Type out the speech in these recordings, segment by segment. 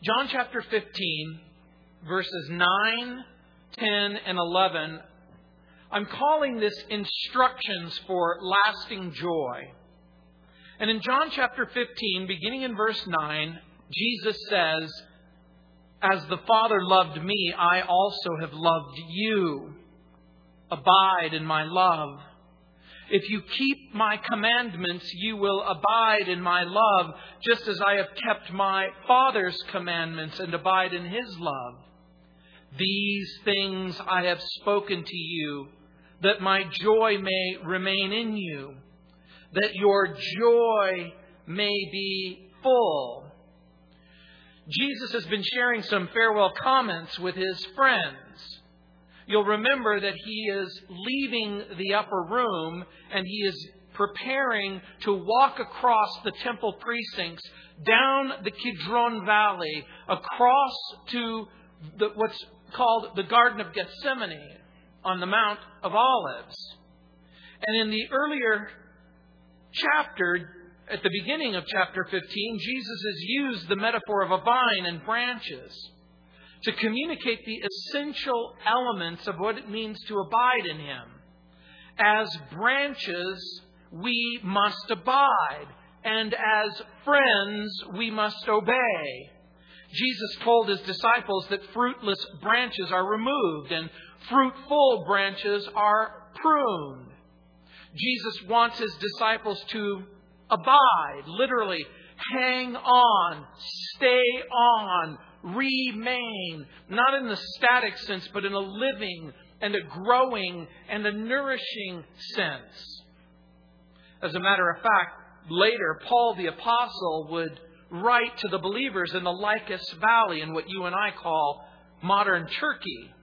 John chapter 15, verses 9, 10, and 11, I'm calling this instructions for lasting joy. And in John chapter 15, beginning in verse 9, Jesus says, As the Father loved me, I also have loved you. Abide in my love. If you keep my commandments, you will abide in my love, just as I have kept my Father's commandments and abide in his love. These things I have spoken to you, that my joy may remain in you, that your joy may be full. Jesus has been sharing some farewell comments with his friends. You'll remember that he is leaving the upper room and he is preparing to walk across the temple precincts, down the Kidron Valley, across to the, what's called the Garden of Gethsemane on the Mount of Olives. And in the earlier chapter, at the beginning of chapter 15, Jesus has used the metaphor of a vine and branches to communicate the essential elements of what it means to abide in Him. As branches, we must abide, and as friends, we must obey. Jesus told his disciples that fruitless branches are removed and fruitful branches are pruned. Jesus wants his disciples to abide, literally, hang on, stay on, remain, not in the static sense, but in a living and a growing and a nourishing sense. As a matter of fact, later, Paul the Apostle would write to the believers in the Lycus Valley in what you and I call modern Turkey.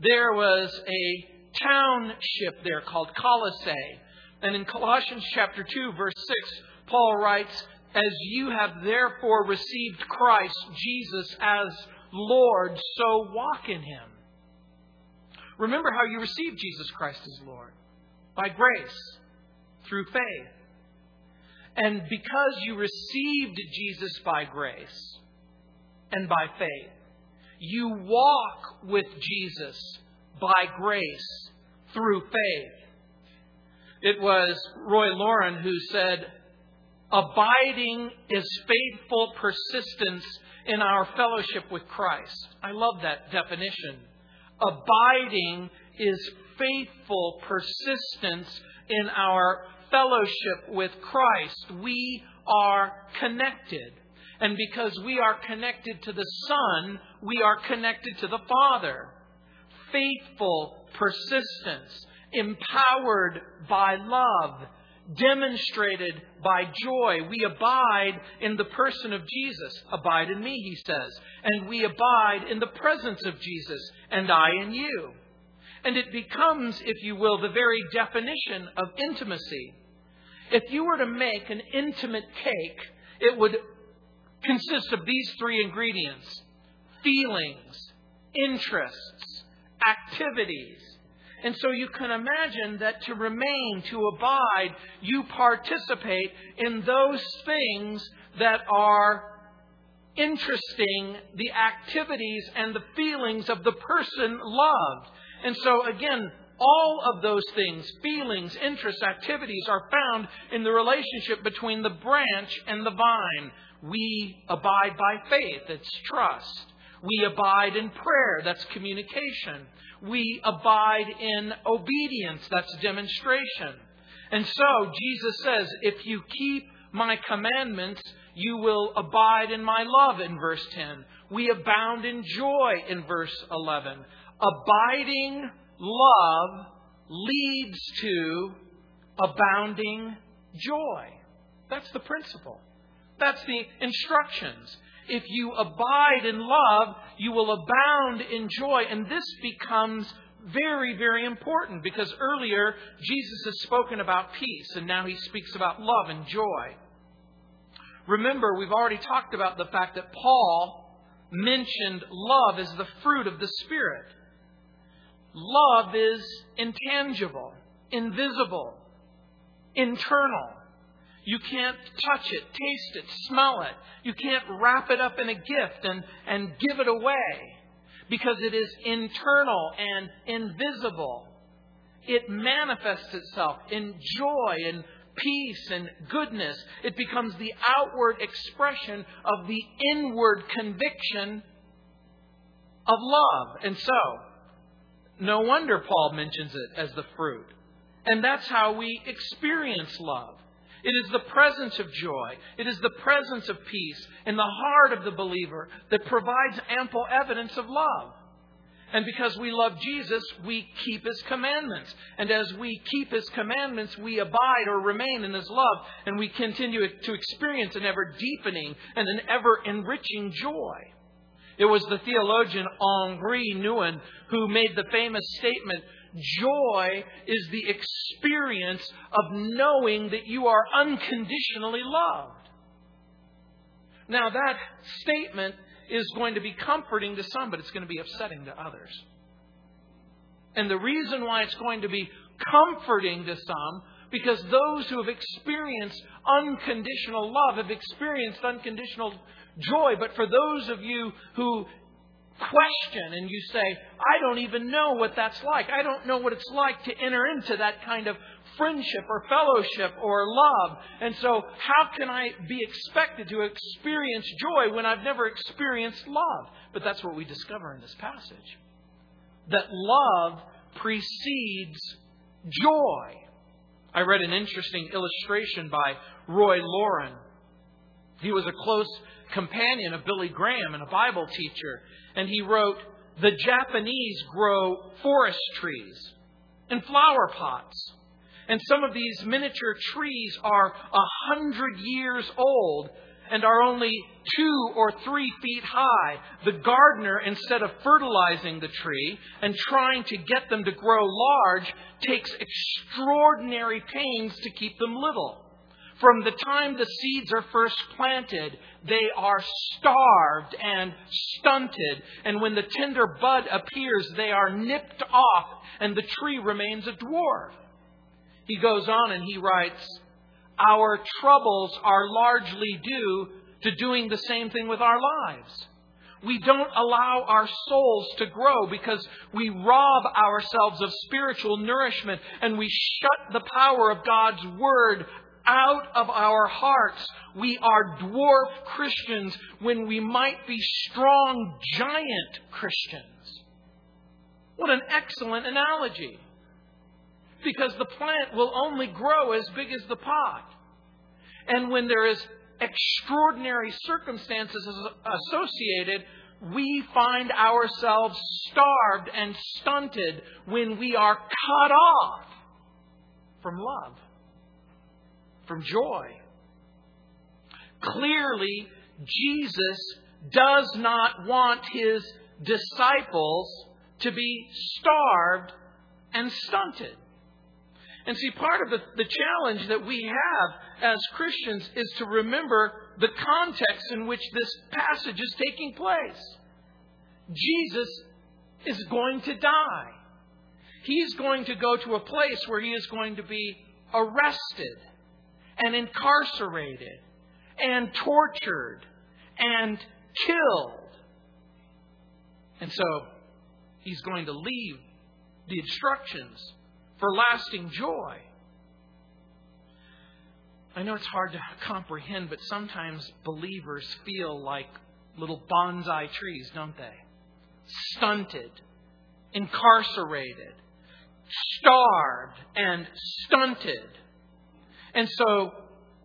There was a township there called Colossae. And in Colossians chapter 2, verse 6, Paul writes, As you have therefore received Christ Jesus as Lord, so walk in him. Remember how you received Jesus Christ as Lord by grace, through faith. And because you received Jesus by grace and by faith, you walk with Jesus by grace through faith. It was Roy Laurin who said, Abiding is faithful persistence in our fellowship with Christ. I love that definition. Abiding is faithful persistence in our fellowship with Christ. We are connected. And because we are connected to the Son, we are connected to the Father. Faithful persistence, empowered by love, demonstrated by joy. We abide in the person of Jesus. Abide in me, he says. And we abide in the presence of Jesus, and I in you. And it becomes, if you will, the very definition of intimacy. If you were to make an intimate cake, it would consist of these three ingredients feelings, interests, activities. And so you can imagine that to remain, to abide, you participate in those things that are interesting, the activities and the feelings of the person loved. And so again, all of those things, feelings, interests, activities, are found in the relationship between the branch and the vine. We abide by faith, it's trust. We abide in prayer, that's communication. We abide in obedience, that's demonstration. And so, Jesus says, if you keep my commandments, you will abide in my love in verse 10. We abound in joy in verse 11. Abiding love leads to abounding joy. That's the principle. That's the instructions. If you abide in love, you will abound in joy. And this becomes very, very important because earlier Jesus has spoken about peace and now he speaks about love and joy. Remember, we've already talked about the fact that Paul mentioned love as the fruit of the Spirit. Love is intangible, invisible, internal. You can't touch it, taste it, smell it. You can't wrap it up in a gift and, and give it away because it is internal and invisible. It manifests itself in joy and peace and goodness. It becomes the outward expression of the inward conviction of love. And so, no wonder Paul mentions it as the fruit. And that's how we experience love. It is the presence of joy. It is the presence of peace in the heart of the believer that provides ample evidence of love. And because we love Jesus, we keep His commandments. And as we keep His commandments, we abide or remain in His love, and we continue to experience an ever deepening and an ever enriching joy. It was the theologian Henri Nouwen who made the famous statement Joy is the experience of knowing that you are unconditionally loved. Now, that statement is going to be comforting to some, but it's going to be upsetting to others. And the reason why it's going to be comforting to some, because those who have experienced unconditional love have experienced unconditional joy. But for those of you who question and you say, I don't even know what that's like. I don't know what it's like to enter into that kind of friendship or fellowship or love. And so, how can I be expected to experience joy when I've never experienced love? But that's what we discover in this passage that love precedes joy. I read an interesting illustration by Roy Laurin. He was a close companion of Billy Graham and a Bible teacher and he wrote, The Japanese grow forest trees and flower pots. And some of these miniature trees are a hundred years old and are only two or three feet high. The gardener, instead of fertilizing the tree and trying to get them to grow large, takes extraordinary pains to keep them little. From the time the seeds are first planted, they are starved and stunted. And when the tender bud appears, they are nipped off and the tree remains a dwarf. He goes on and he writes, Our troubles are largely due to doing the same thing with our lives. We don't allow our souls to grow because we rob ourselves of spiritual nourishment and we shut the power of God's Word out of our hearts. We are dwarf Christians when we might be strong giant Christians. What an excellent analogy. Because the plant will only grow as big as the pot. And when there is extraordinary circumstances associated, we find ourselves starved and stunted when we are cut off from love from joy. Clearly, Jesus does not want his disciples to be starved and stunted. And see, part of the, the challenge that we have as Christians is to remember the context in which this passage is taking place. Jesus is going to die. He's going to go to a place where he is going to be arrested and incarcerated and tortured and killed. And so he's going to leave the instructions for lasting joy. I know it's hard to comprehend, but sometimes believers feel like little bonsai trees, don't they? Stunted, incarcerated, starved, and stunted. And so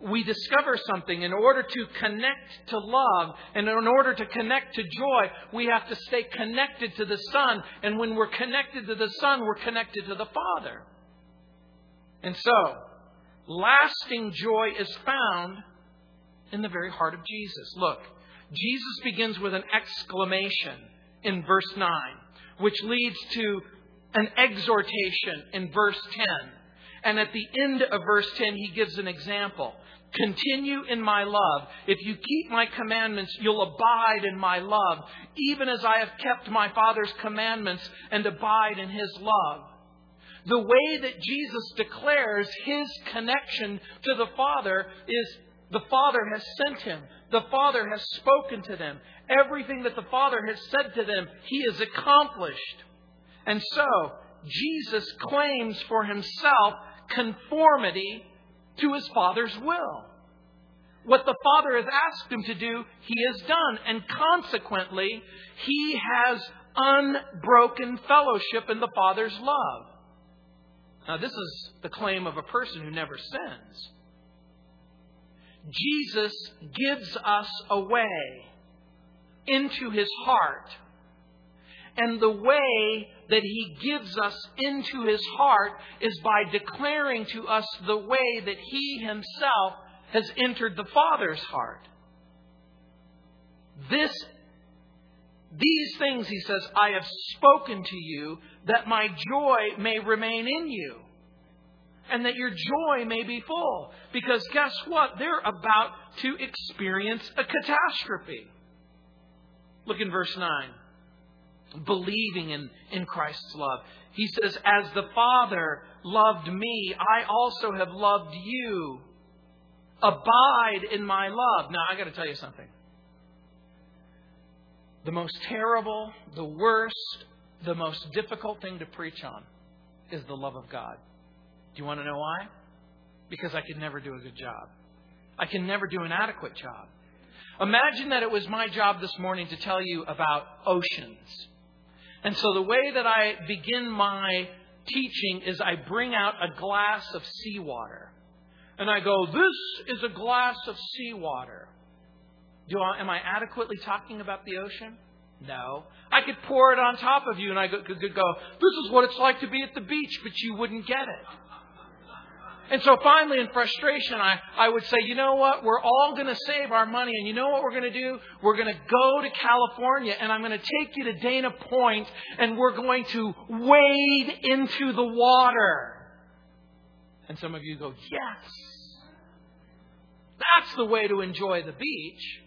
we discover something. In order to connect to love and in order to connect to joy, we have to stay connected to the Son. And when we're connected to the Son, we're connected to the Father. And so, lasting joy is found in the very heart of Jesus. Look, Jesus begins with an exclamation in verse 9, which leads to an exhortation in verse 10 and at the end of verse 10, he gives an example. Continue in my love. If you keep my commandments, you'll abide in my love, even as I have kept my Father's commandments and abide in his love. The way that Jesus declares his connection to the Father is the Father has sent him. The Father has spoken to them. Everything that the Father has said to them, he has accomplished. And so, Jesus claims for himself conformity to his Father's will. What the Father has asked him to do, he has done. And consequently, he has unbroken fellowship in the Father's love. Now, this is the claim of a person who never sins. Jesus gives us a way into his heart. And the way that he gives us into his heart is by declaring to us the way that he himself has entered the Father's heart. This, these things, he says, I have spoken to you that my joy may remain in you and that your joy may be full. Because guess what? They're about to experience a catastrophe. Look in verse 9. Believing in, in Christ's love. He says, As the Father loved me, I also have loved you. Abide in my love. Now, I got to tell you something. The most terrible, the worst, the most difficult thing to preach on is the love of God. Do you want to know why? Because I could never do a good job. I can never do an adequate job. Imagine that it was my job this morning to tell you about oceans. And so the way that I begin my teaching is I bring out a glass of seawater. And I go, This is a glass of seawater. Do I, am I adequately talking about the ocean? No. I could pour it on top of you and I could, could go, This is what it's like to be at the beach, but you wouldn't get it. And so finally, in frustration, I, I would say, you know what? We're all going to save our money. And you know what we're going to do? We're going to go to California and I'm going to take you to Dana Point and we're going to wade into the water. And some of you go, yes. That's the way to enjoy the beach.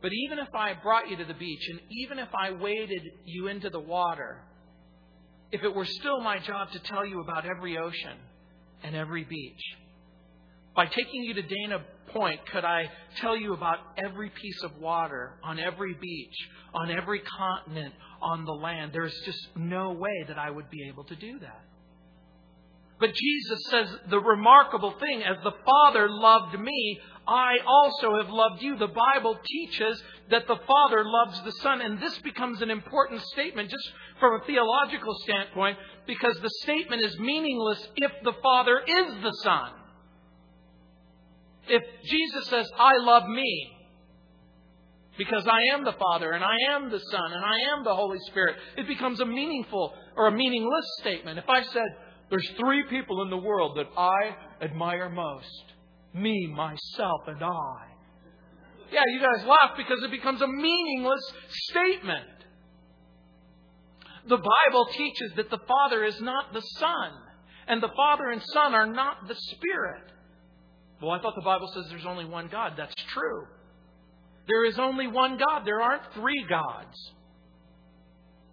But even if I brought you to the beach and even if I waded you into the water, if it were still my job to tell you about every ocean, and every beach. By taking you to Dana Point, could I tell you about every piece of water on every beach, on every continent, on the land? There's just no way that I would be able to do that. But Jesus says the remarkable thing as the Father loved me, I also have loved you. The Bible teaches that the Father loves the Son, and this becomes an important statement just from a theological standpoint because the statement is meaningless if the Father is the Son. If Jesus says, I love me, because I am the Father and I am the Son and I am the Holy Spirit, it becomes a meaningful or a meaningless statement. If I said, there's three people in the world that I admire most me, myself, and I. Yeah, you guys laugh because it becomes a meaningless statement. The Bible teaches that the Father is not the Son, and the Father and Son are not the Spirit. Well, I thought the Bible says there's only one God. That's true. There is only one God. There aren't three gods.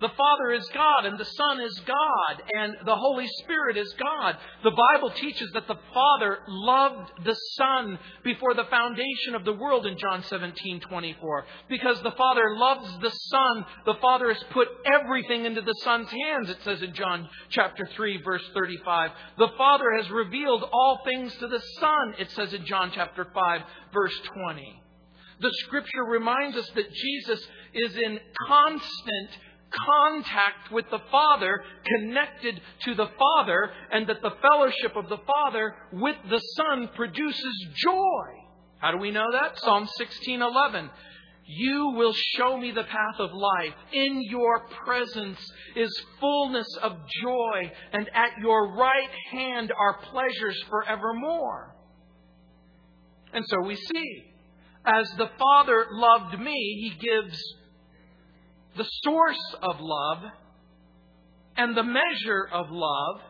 The Father is God, and the Son is God, and the Holy Spirit is God. The Bible teaches that the Father loved the Son before the foundation of the world in John 17 24. Because the Father loves the Son, the Father has put everything into the Son's hands, it says in John chapter 3, verse 35. The Father has revealed all things to the Son, it says in John chapter 5, verse 20. The scripture reminds us that Jesus is in constant contact with the Father, connected to the Father, and that the fellowship of the Father with the Son produces joy. How do we know that? Psalm 16:11. You will show me the path of life. In your presence is fullness of joy, and at your right hand are pleasures forevermore. And so we see, as the Father loved me, He gives the source of love and the measure of love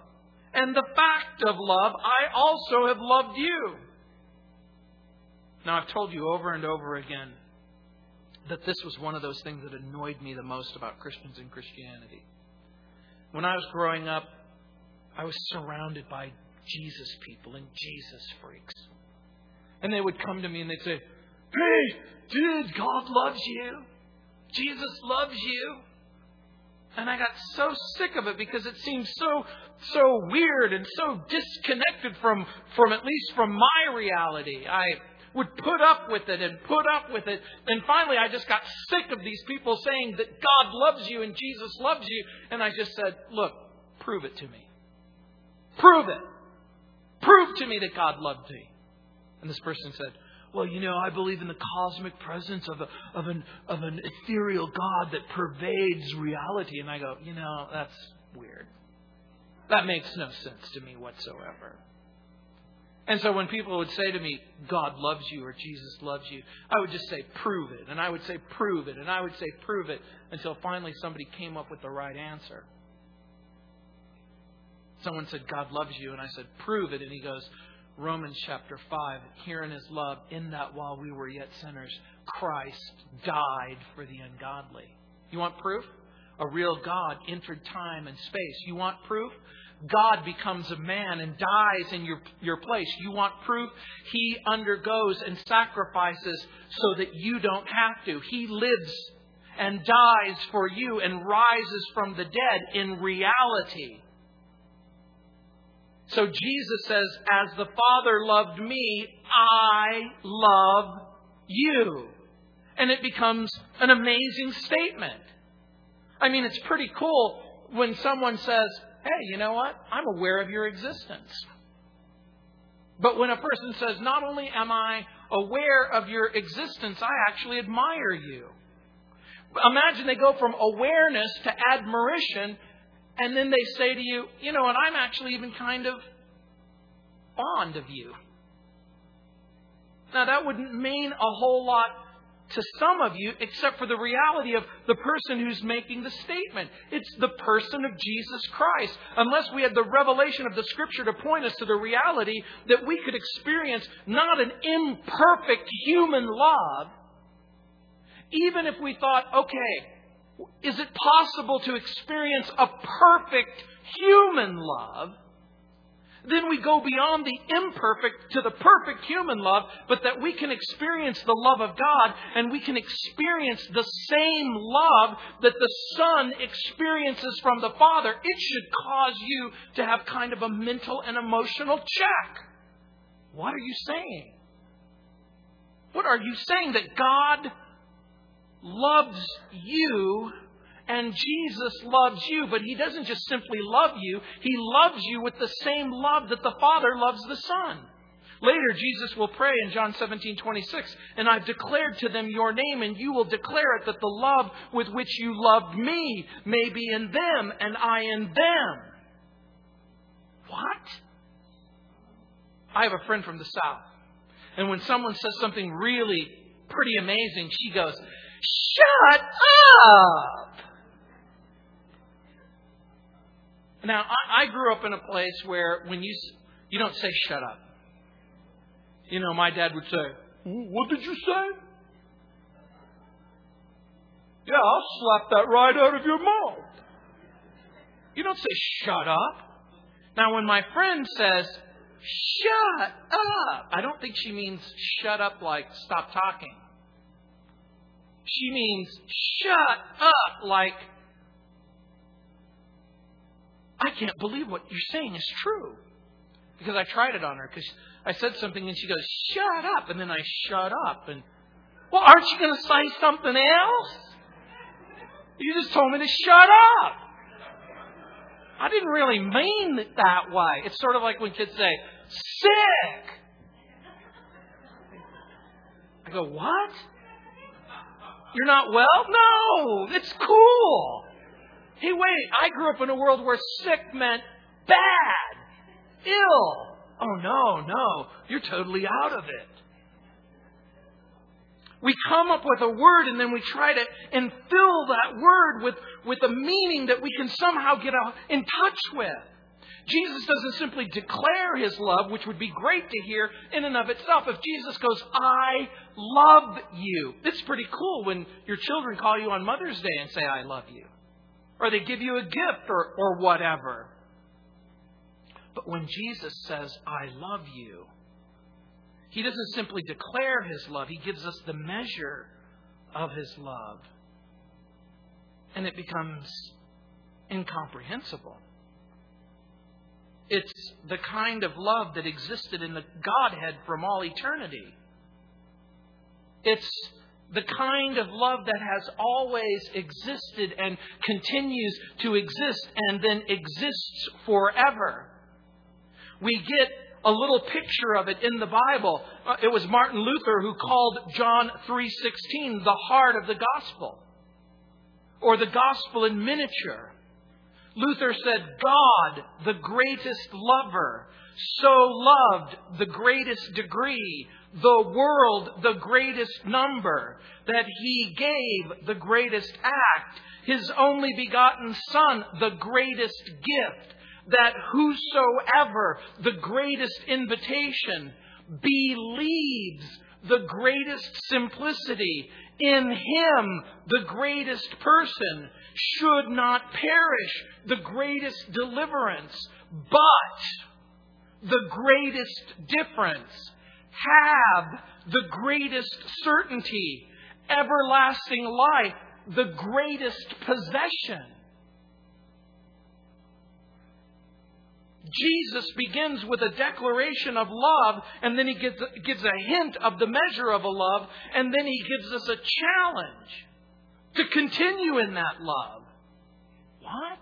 and the fact of love, I also have loved you. Now, I've told you over and over again that this was one of those things that annoyed me the most about Christians and Christianity. When I was growing up, I was surrounded by Jesus people and Jesus freaks. And they would come to me and they'd say, Hey, dude, God loves you. Jesus loves you. And I got so sick of it because it seemed so so weird and so disconnected from from at least from my reality. I would put up with it and put up with it. And finally I just got sick of these people saying that God loves you and Jesus loves you. And I just said, look, prove it to me. Prove it. Prove to me that God loved me. And this person said, well, you know, I believe in the cosmic presence of, a, of, an, of an ethereal God that pervades reality. And I go, you know, that's weird. That makes no sense to me whatsoever. And so when people would say to me, God loves you or Jesus loves you, I would just say, prove it. And I would say, prove it. And I would say, prove it until finally somebody came up with the right answer. Someone said, God loves you. And I said, prove it. And he goes, Romans chapter 5, herein is love, in that while we were yet sinners, Christ died for the ungodly. You want proof? A real God entered time and space. You want proof? God becomes a man and dies in your, your place. You want proof? He undergoes and sacrifices so that you don't have to. He lives and dies for you and rises from the dead in reality. So Jesus says, As the Father loved me, I love you. And it becomes an amazing statement. I mean, it's pretty cool when someone says, Hey, you know what? I'm aware of your existence. But when a person says, Not only am I aware of your existence, I actually admire you. Imagine they go from awareness to admiration and then they say to you, you know, and I'm actually even kind of fond of you. Now, that wouldn't mean a whole lot to some of you, except for the reality of the person who's making the statement. It's the person of Jesus Christ. Unless we had the revelation of the Scripture to point us to the reality that we could experience not an imperfect human love, even if we thought, okay, is it possible to experience a perfect human love? Then we go beyond the imperfect to the perfect human love, but that we can experience the love of God and we can experience the same love that the Son experiences from the Father. It should cause you to have kind of a mental and emotional check. What are you saying? What are you saying? That God loves you and Jesus loves you, but He doesn't just simply love you, He loves you with the same love that the Father loves the Son. Later, Jesus will pray in John 17, 26, and I've declared to them your name, and you will declare it that the love with which you loved me may be in them, and I in them. What? I have a friend from the South, and when someone says something really pretty amazing, she goes, Shut up! Now, I, I grew up in a place where when you you don't say "shut up," you know, my dad would say, "What did you say?" Yeah, I'll slap that right out of your mouth. You don't say "shut up." Now, when my friend says "shut up," I don't think she means "shut up" like stop talking. She means shut up, like, I can't believe what you're saying is true. Because I tried it on her, because I said something and she goes, shut up. And then I shut up. And, well, aren't you going to say something else? You just told me to shut up. I didn't really mean it that way. It's sort of like when kids say, sick. I go, what? You're not well? No, it's cool. Hey, wait, I grew up in a world where sick meant bad, ill. Oh, no, no, you're totally out of it. We come up with a word and then we try to infill that word with, with a meaning that we can somehow get in touch with. Jesus doesn't simply declare his love, which would be great to hear in and of itself. If Jesus goes, I love you, it's pretty cool when your children call you on Mother's Day and say, I love you. or they give you a gift or, or whatever. But when Jesus says, I love you, he doesn't simply declare his love, he gives us the measure of his love. And it becomes incomprehensible. It's the kind of love that existed in the Godhead from all eternity. It's the kind of love that has always existed and continues to exist and then exists forever. We get a little picture of it in the Bible. Uh, it was Martin Luther who called John 3:16 the heart of the gospel or the gospel in miniature. Luther said, God, the greatest lover, so loved the greatest degree, the world the greatest number, that he gave the greatest act, his only begotten Son the greatest gift, that whosoever, the greatest invitation, believes the greatest simplicity, in him, the greatest person, should not perish, the greatest deliverance, but the greatest difference, have the greatest certainty, everlasting life, the greatest possession. Jesus begins with a declaration of love, and then he gives, gives a hint of the measure of a love, and then he gives us a challenge to continue in that love. What?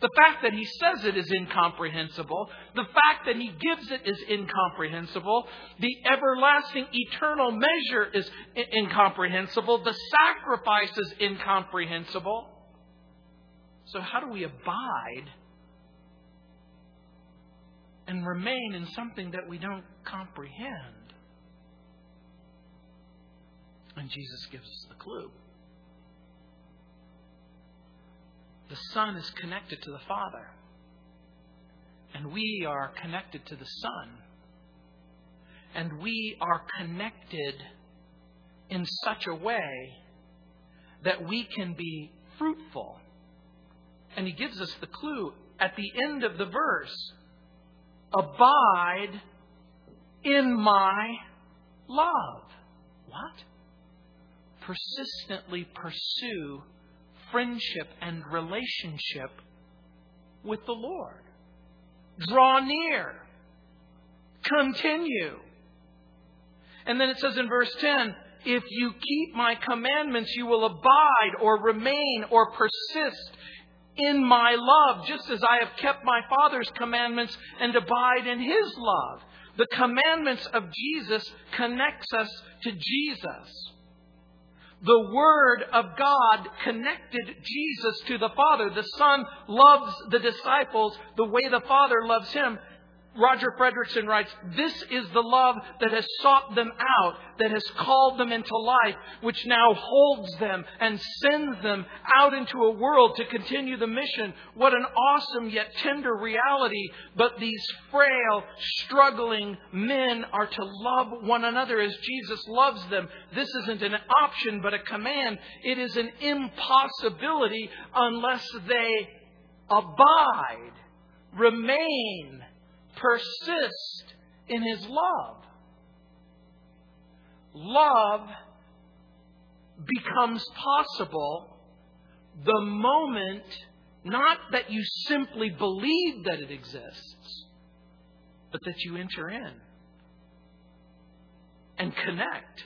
The fact that he says it is incomprehensible. The fact that he gives it is incomprehensible. The everlasting, eternal measure is incomprehensible. The sacrifice is incomprehensible. So, how do we abide and remain in something that we don't comprehend. And Jesus gives us the clue. The Son is connected to the Father, and we are connected to the Son. And we are connected in such a way that we can be fruitful. And he gives us the clue at the end of the verse Abide in my love. What? Persistently pursue friendship and relationship with the Lord. Draw near. Continue. And then it says in verse 10 if you keep my commandments, you will abide or remain or persist in my love, just as I have kept my Father's commandments and abide in his love. The commandments of Jesus connects us to Jesus. The Word of God connected Jesus to the Father. The Son loves the disciples the way the Father loves him. Roger Fredrikson writes, This is the love that has sought them out, that has called them into life, which now holds them and sends them out into a world to continue the mission. What an awesome yet tender reality. But these frail, struggling men are to love one another as Jesus loves them. This isn't an option, but a command. It is an impossibility unless they abide, remain, persist in his love. Love becomes possible the moment not that you simply believe that it exists, but that you enter in and connect.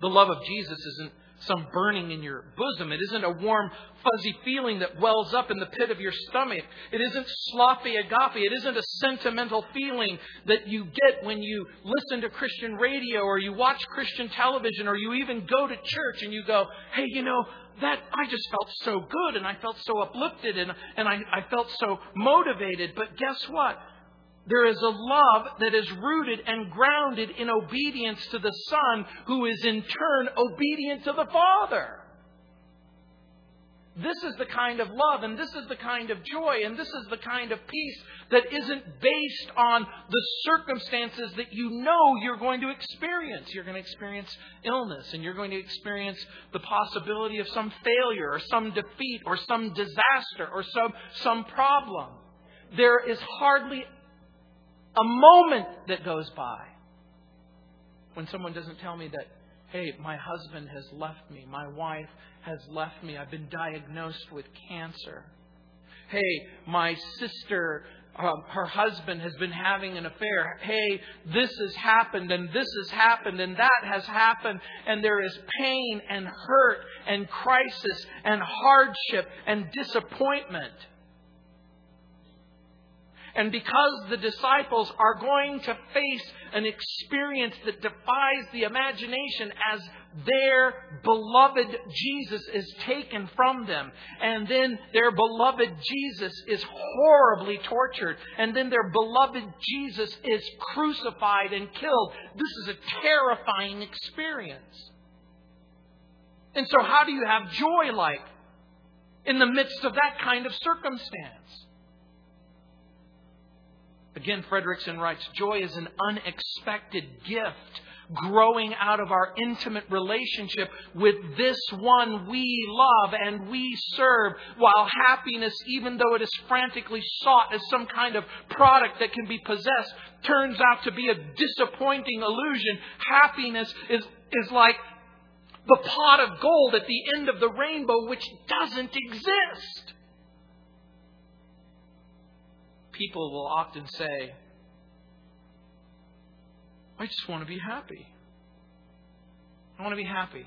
The love of Jesus isn't some burning in your bosom. It isn't a warm, fuzzy feeling that wells up in the pit of your stomach. It isn't sloppy agape. It isn't a sentimental feeling that you get when you listen to Christian radio or you watch Christian television or you even go to church and you go, hey, you know, that I just felt so good and I felt so uplifted and, and I, I felt so motivated. But guess what? There is a love that is rooted and grounded in obedience to the Son, who is in turn obedient to the Father. This is the kind of love, and this is the kind of joy, and this is the kind of peace that isn't based on the circumstances that you know you're going to experience. You're going to experience illness, and you're going to experience the possibility of some failure, or some defeat, or some disaster, or some, some problem. There is hardly a moment that goes by when someone doesn't tell me that Hey, my husband has left me. My wife has left me. I've been diagnosed with cancer. Hey, my sister, um, her husband has been having an affair. Hey, this has happened and this has happened and that has happened. And there is pain and hurt and crisis and hardship and disappointment. And because the disciples are going to face an experience that defies the imagination as their beloved Jesus is taken from them, and then their beloved Jesus is horribly tortured, and then their beloved Jesus is crucified and killed, this is a terrifying experience. And so, how do you have joy like in the midst of that kind of circumstance? Again, Fredrikson writes Joy is an unexpected gift growing out of our intimate relationship with this one we love and we serve, while happiness, even though it is frantically sought as some kind of product that can be possessed, turns out to be a disappointing illusion. Happiness is, is like the pot of gold at the end of the rainbow, which doesn't exist people will often say, I just want to be happy. I want to be happy.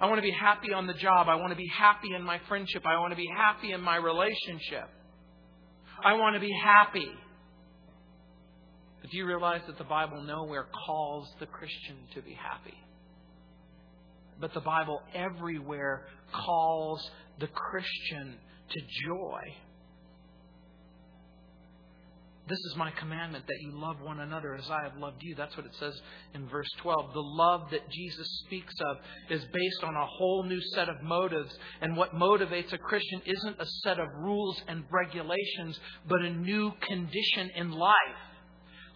I want to be happy on the job. I want to be happy in my friendship. I want to be happy in my relationship. I want to be happy. But do you realize that the Bible nowhere calls the Christian to be happy? But the Bible everywhere calls the Christian to joy. This is my commandment that you love one another as I have loved you. That's what it says in verse 12. The love that Jesus speaks of is based on a whole new set of motives. And what motivates a Christian isn't a set of rules and regulations, but a new condition in life.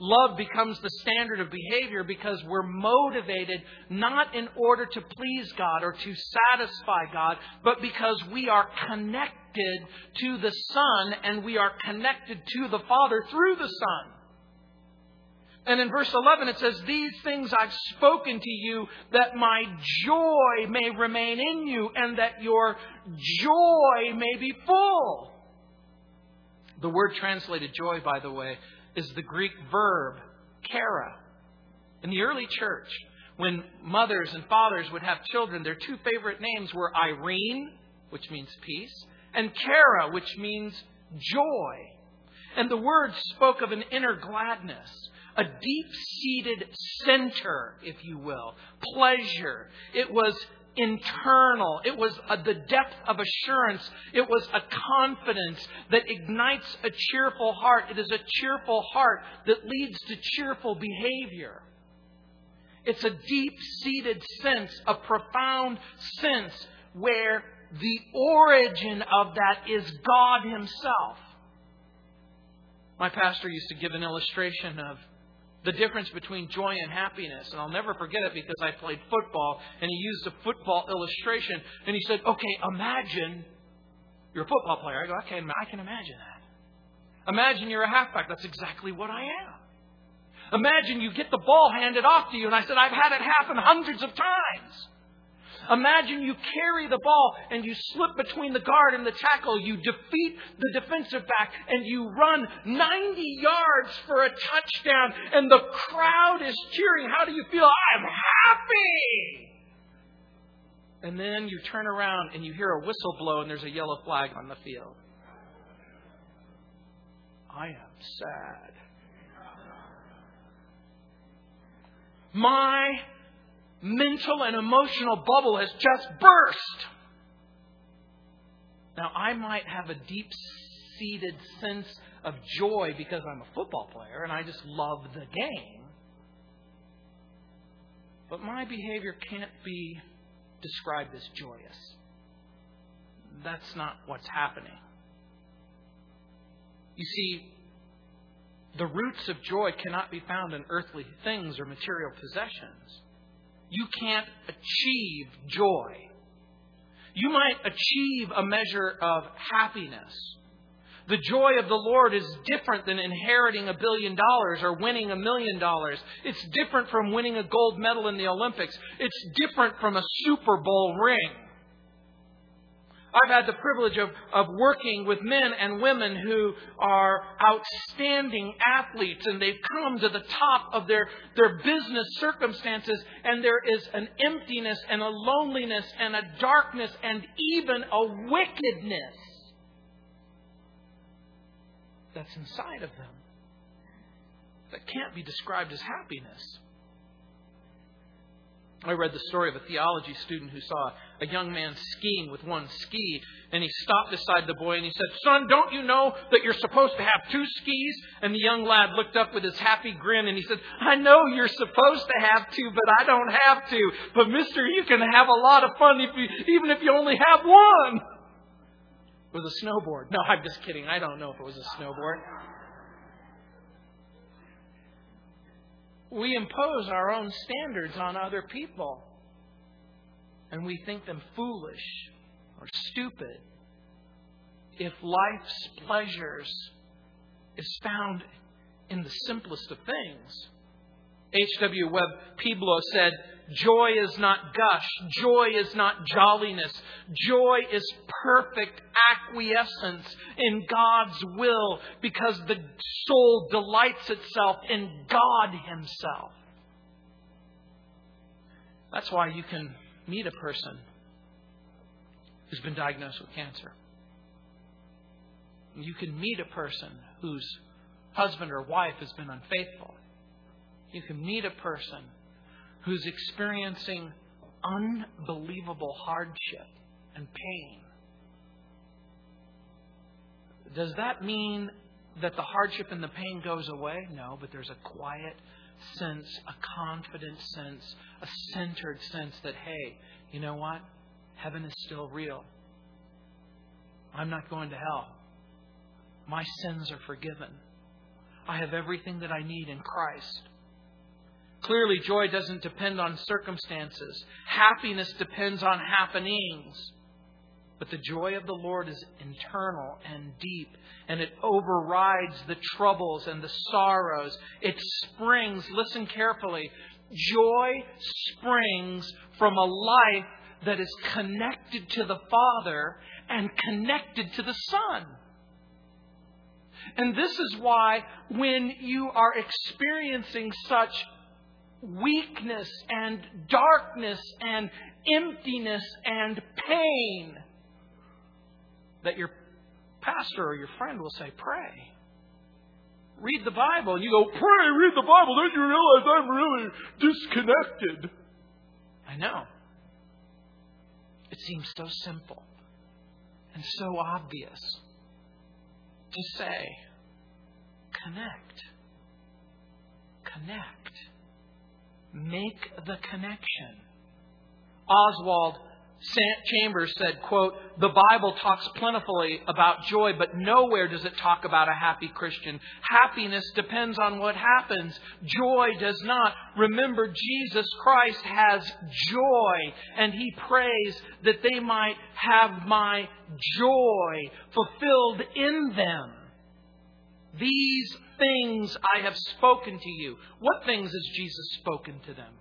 Love becomes the standard of behavior because we're motivated not in order to please God or to satisfy God, but because we are connected to the Son and we are connected to the Father through the Son. And in verse 11 it says, These things I've spoken to you that my joy may remain in you and that your joy may be full. The word translated joy, by the way, is the Greek verb chara. In the early church, when mothers and fathers would have children, their two favorite names were Irene, which means peace, and Chara, which means joy. And the word spoke of an inner gladness, a deep seated center, if you will, pleasure. It was internal. It was a, the depth of assurance. It was a confidence that ignites a cheerful heart. It is a cheerful heart that leads to cheerful behavior. It's a deep seated sense, a profound sense where the origin of that is God Himself. My pastor used to give an illustration of the difference between joy and happiness. And I'll never forget it because I played football and he used a football illustration and he said, Okay, imagine you're a football player. I go, Okay, I can imagine that. Imagine you're a halfback. That's exactly what I am. Imagine you get the ball handed off to you. And I said, I've had it happen hundreds of times. Imagine you carry the ball and you slip between the guard and the tackle. You defeat the defensive back and you run 90 yards for a touchdown and the crowd is cheering. How do you feel? I'm happy. And then you turn around and you hear a whistle blow and there's a yellow flag on the field. I am sad. My mental and emotional bubble has just burst. Now, I might have a deep seated sense of joy because I'm a football player and I just love the game. But my behavior can't be described as joyous. that's not what's happening. You see, the roots of joy cannot be found in earthly things or material possessions. You can't achieve joy. You might achieve a measure of happiness. The joy of the Lord is different than inheriting a billion dollars or winning a million dollars. It's different from winning a gold medal in the Olympics. It's different from a Super Bowl ring. I've had the privilege of, of working with men and women who are outstanding athletes and they've come to the top of their, their business circumstances and there is an emptiness and a loneliness and a darkness and even a wickedness that's inside of them that can't be described as happiness. I read the story of a theology student who saw a young man skiing with one ski, and he stopped beside the boy and he said, Son, don't you know that you're supposed to have two skis? And the young lad looked up with his happy grin and he said, I know you're supposed to have two, but I don't have to. But mister, you can have a lot of fun if you, even if you only have one. It was a snowboard. No, I'm just kidding. I don't know if it was a snowboard. we impose our own standards on other people. And we think them foolish or stupid. If life's pleasures is found in the simplest of things. H.W. Webb Piblo said, Joy is not gush. Joy is not jolliness. Joy is perfect acquiescence in God's will because the soul delights itself in God Himself. That's why you can meet a person who's been diagnosed with cancer. You can meet a person whose husband or wife has been unfaithful. You can meet a person who's experiencing unbelievable hardship and pain. Does that mean that the hardship and the pain goes away? No, but there's a quiet sense, a confident sense, a centered sense that, hey, you know what? Heaven is still real. I'm not going to hell. My sins are forgiven. I have everything that I need in Christ. Clearly, joy doesn't depend on circumstances. Happiness depends on happenings. But the joy of the Lord is internal and deep, and it overrides the troubles and the sorrows. It springs, listen carefully, joy springs from a life that is connected to the Father and connected to the Son. And this is why when you are experiencing such weakness and darkness and emptiness and pain that your pastor or your friend will say, Pray. Read the Bible. And you go, Pray, read the Bible. Then you realize I'm really disconnected. I know. It seems so simple and so obvious to say, Connect. Connect. Make the connection. Oswald Chambers said, quote, the Bible talks plentifully about joy, but nowhere does it talk about a happy Christian. Happiness depends on what happens. Joy does not. Remember, Jesus Christ has joy, and he prays that they might have my joy fulfilled in them. These things I have spoken to you. What things has Jesus spoken to them?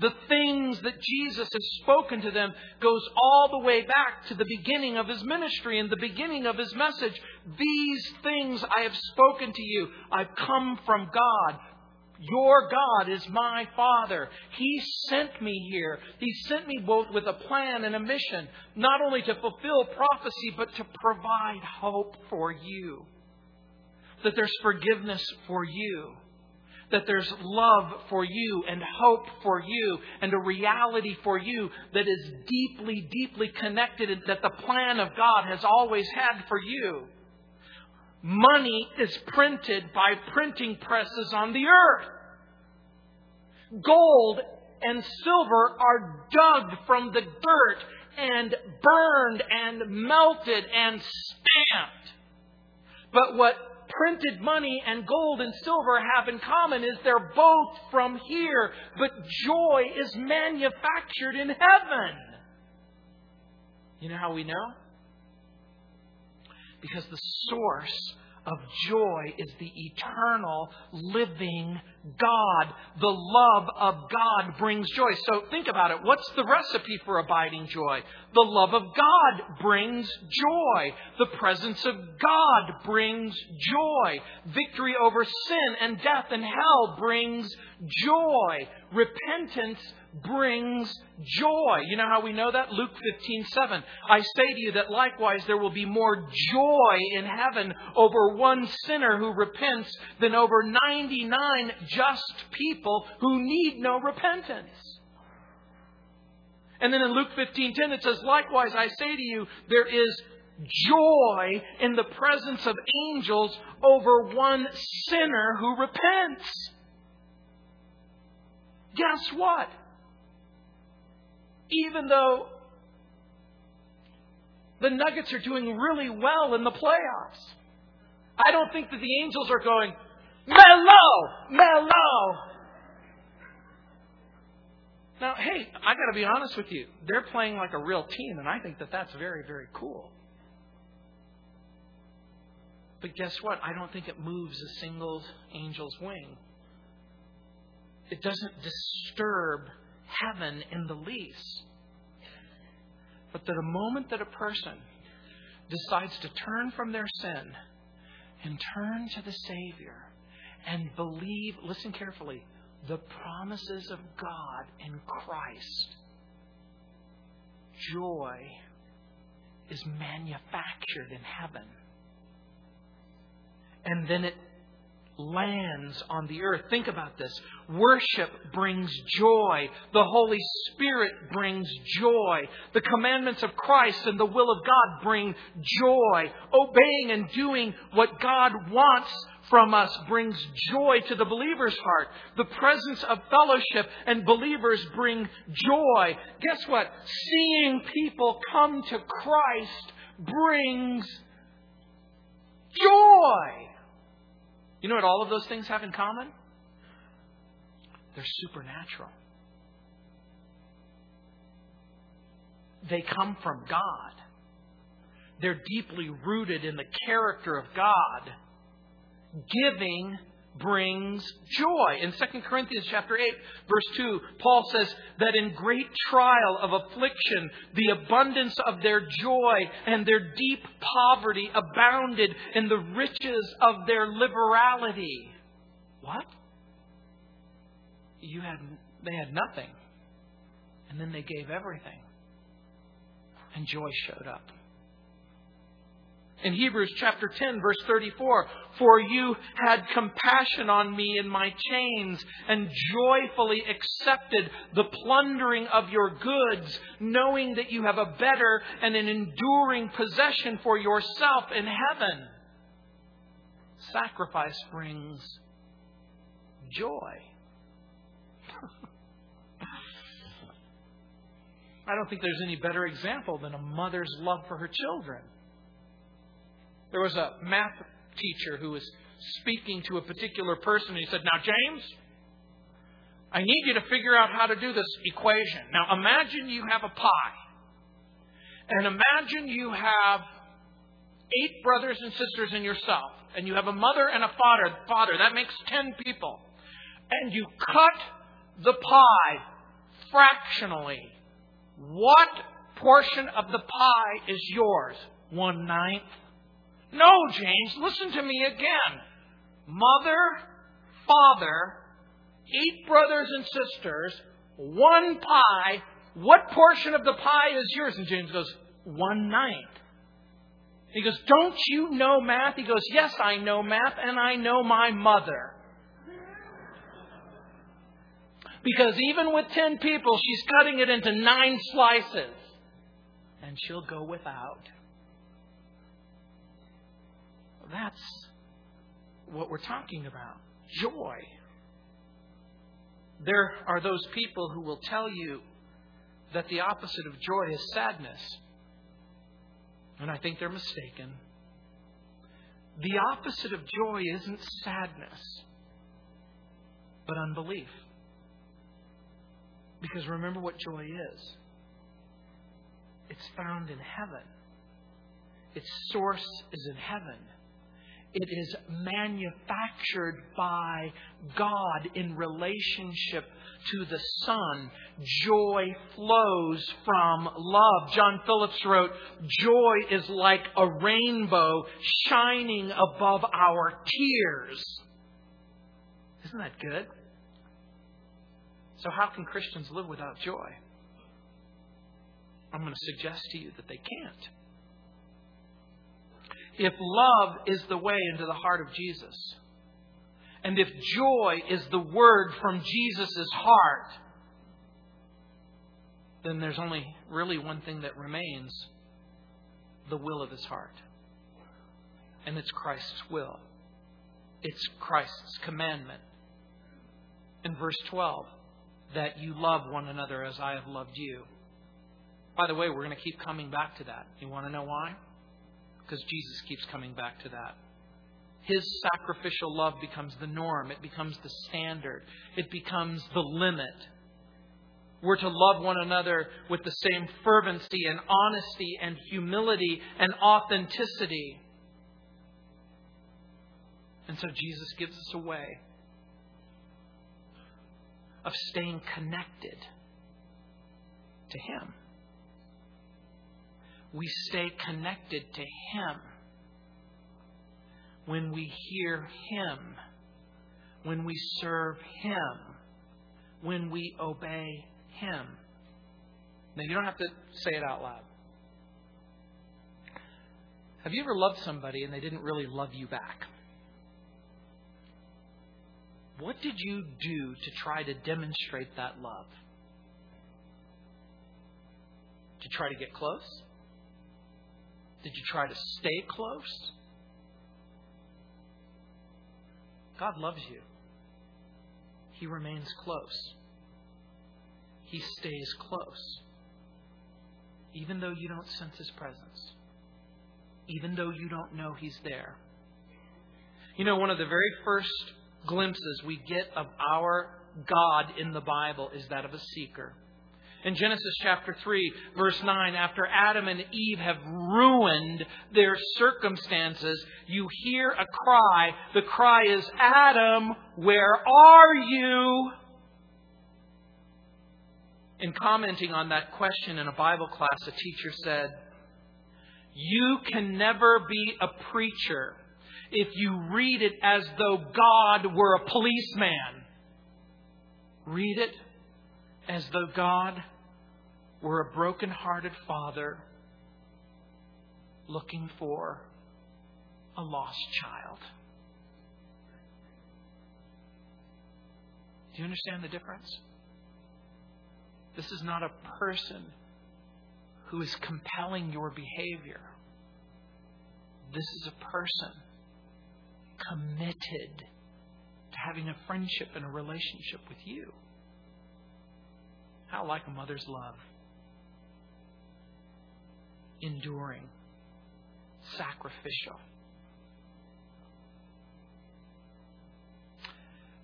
The things that Jesus has spoken to them goes all the way back to the beginning of his ministry and the beginning of his message. These things I have spoken to you. I've come from God. Your God is my Father. He sent me here. He sent me both with a plan and a mission, not only to fulfill prophecy, but to provide hope for you that there's forgiveness for you, that there's love for you and hope for you and a reality for you that is deeply, deeply connected, and that the plan of God has always had for you. Money is printed by printing presses on the earth. Gold and silver are dug from the dirt and burned and melted and stamped. But what printed money and gold and silver have in common is they're both from here, but joy is manufactured in heaven. You know how we know? Because the source of joy is the eternal, living God. The love of God brings joy. So think about it. What's the recipe for abiding joy? The love of God brings joy. The presence of God brings joy. Victory over sin and death and hell brings joy. Repentance brings joy. You know how we know that? Luke 15, 7. I say to you that likewise there will be more joy in heaven over one sinner who repents than over 99 just people who need no repentance. And then in Luke 15:10 it says likewise I say to you there is joy in the presence of angels over one sinner who repents. Guess what? Even though the Nuggets are doing really well in the playoffs, I don't think that the angels are going, Melo! Melo! Now, hey, I got to be honest with you. They're playing like a real team, and I think that that's very, very cool. But guess what? I don't think it moves a single angel's wing. It doesn't disturb heaven in the least. But that the moment that a person decides to turn from their sin and turn to the Savior and believe, listen carefully, the promises of God in Christ, joy is manufactured in heaven. And then it lands on the earth. Think about this. Worship brings joy. The Holy Spirit brings joy. The commandments of Christ and the will of God bring joy. Obeying and doing what God wants from us brings joy to the believer's heart. The presence of fellowship and believers bring joy. Guess what? Seeing people come to Christ brings joy. You know what all of those things have in common? They're supernatural. They come from God. They're deeply rooted in the character of God giving brings joy. In 2 Corinthians chapter 8 verse 2, Paul says that in great trial of affliction, the abundance of their joy and their deep poverty abounded in the riches of their liberality. What? You had they had nothing. And then they gave everything. And joy showed up. In Hebrews chapter 10 verse 34, for you had compassion on me in my chains and joyfully accepted the plundering of your goods, knowing that you have a better and an enduring possession for yourself in heaven. Sacrifice brings joy. I don't think there's any better example than a mother's love for her children. There was a math teacher who was speaking to a particular person. And he said, Now, James, I need you to figure out how to do this equation. Now, imagine you have a pie. And imagine you have eight brothers and sisters and yourself. And you have a mother and a father. Father, that makes ten people. And you cut the pie fractionally. What portion of the pie is yours? One ninth, no, James, listen to me again. Mother, father, eight brothers and sisters, one pie. What portion of the pie is yours? And James goes, one ninth. He goes, Don't you know math? He goes, Yes, I know math, and I know my mother. Because even with ten people, she's cutting it into nine slices. And she'll go without. That's what we're talking about joy. There are those people who will tell you that the opposite of joy is sadness. And I think they're mistaken. The opposite of joy isn't sadness, but unbelief. Because remember what joy is it's found in heaven, its source is in heaven. It is manufactured by God in relationship to the Son. Joy flows from love. John Phillips wrote, Joy is like a rainbow shining above our tears. Isn't that good? So, how can Christians live without joy? I'm going to suggest to you that they can't. If love is the way into the heart of Jesus, and if joy is the word from Jesus' heart, then there's only really one thing that remains the will of his heart. And it's Christ's will, it's Christ's commandment. In verse 12, that you love one another as I have loved you. By the way, we're going to keep coming back to that. You want to know why? Because Jesus keeps coming back to that. His sacrificial love becomes the norm, it becomes the standard, it becomes the limit. We're to love one another with the same fervency and honesty and humility and authenticity. And so Jesus gives us a way of staying connected to Him. We stay connected to Him when we hear Him, when we serve Him, when we obey Him. Now, you don't have to say it out loud. Have you ever loved somebody and they didn't really love you back? What did you do to try to demonstrate that love? To try to get close? Did you try to stay close? God loves you. He remains close. He stays close. Even though you don't sense His presence. Even though you don't know He's there. You know, one of the very first glimpses we get of our God in the Bible is that of a seeker. In Genesis chapter 3, verse 9, after Adam and Eve have ruined their circumstances, you hear a cry. The cry is, Adam, where are you? In commenting on that question in a Bible class, a teacher said, You can never be a preacher if you read it as though God were a policeman. Read it as though God were a broken-hearted father looking for a lost child. Do you understand the difference? This is not a person who is compelling your behavior. This is a person committed to having a friendship and a relationship with you. How like a mother's love enduring, sacrificial.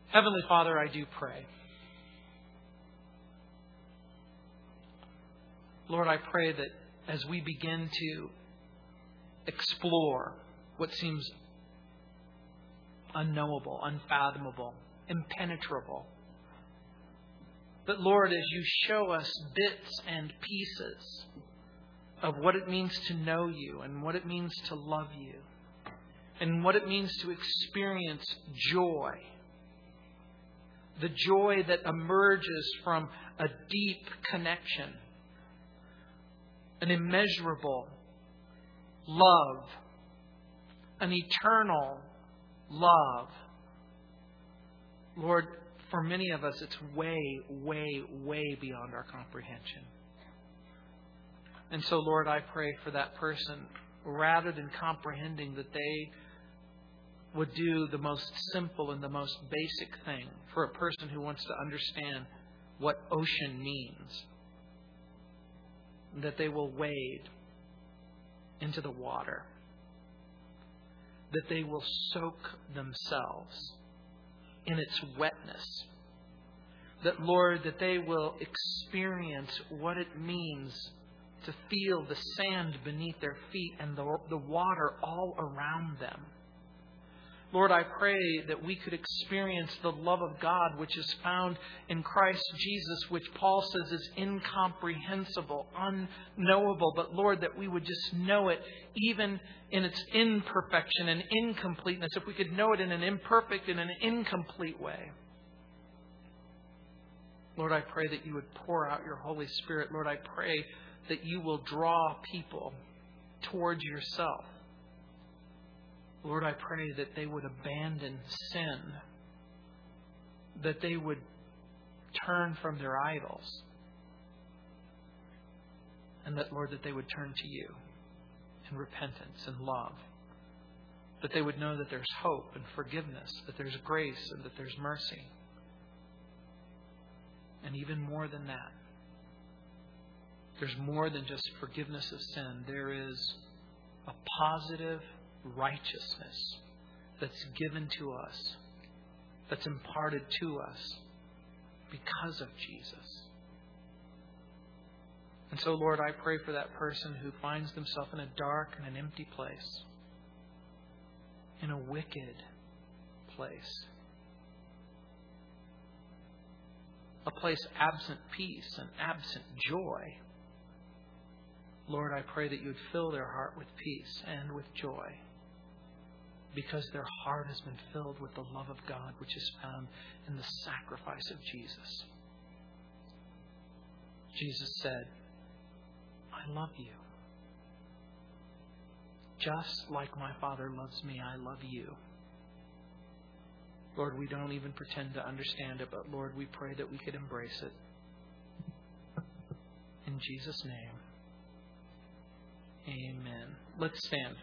Heavenly Father, I do pray. Lord, I pray that as we begin to explore what seems unknowable, unfathomable, impenetrable, that Lord, as you show us bits and pieces of what it means to know you and what it means to love you and what it means to experience joy. The joy that emerges from a deep connection, an immeasurable love, an eternal love. Lord, for many of us, it's way, way, way beyond our comprehension. And so, Lord, I pray for that person, rather than comprehending that they would do the most simple and the most basic thing for a person who wants to understand what ocean means. that they will wade into the water, that they will soak themselves in its wetness. That, Lord, that they will experience what it means to feel the sand beneath their feet and the, the water all around them. Lord, I pray that we could experience the love of God which is found in Christ Jesus, which Paul says is incomprehensible, unknowable. But Lord, that we would just know it even in its imperfection and incompleteness, if we could know it in an imperfect and an incomplete way. Lord, I pray that you would pour out your Holy Spirit. Lord, I pray that you will draw people towards yourself. Lord, I pray that they would abandon sin, that they would turn from their idols, and that, Lord, that they would turn to you in repentance and love, that they would know that there's hope and forgiveness, that there's grace and that there's mercy. And even more than that, there's more than just forgiveness of sin. There is a positive righteousness that's given to us, that's imparted to us because of Jesus. And so, Lord, I pray for that person who finds themselves in a dark and an empty place, in a wicked place, a place absent peace and absent joy. Lord, I pray that you would fill their heart with peace and with joy because their heart has been filled with the love of God which is found in the sacrifice of Jesus. Jesus said, I love you. Just like my Father loves me, I love you. Lord, we don't even pretend to understand it, but Lord, we pray that we could embrace it. In Jesus' name, amen. Let's stand.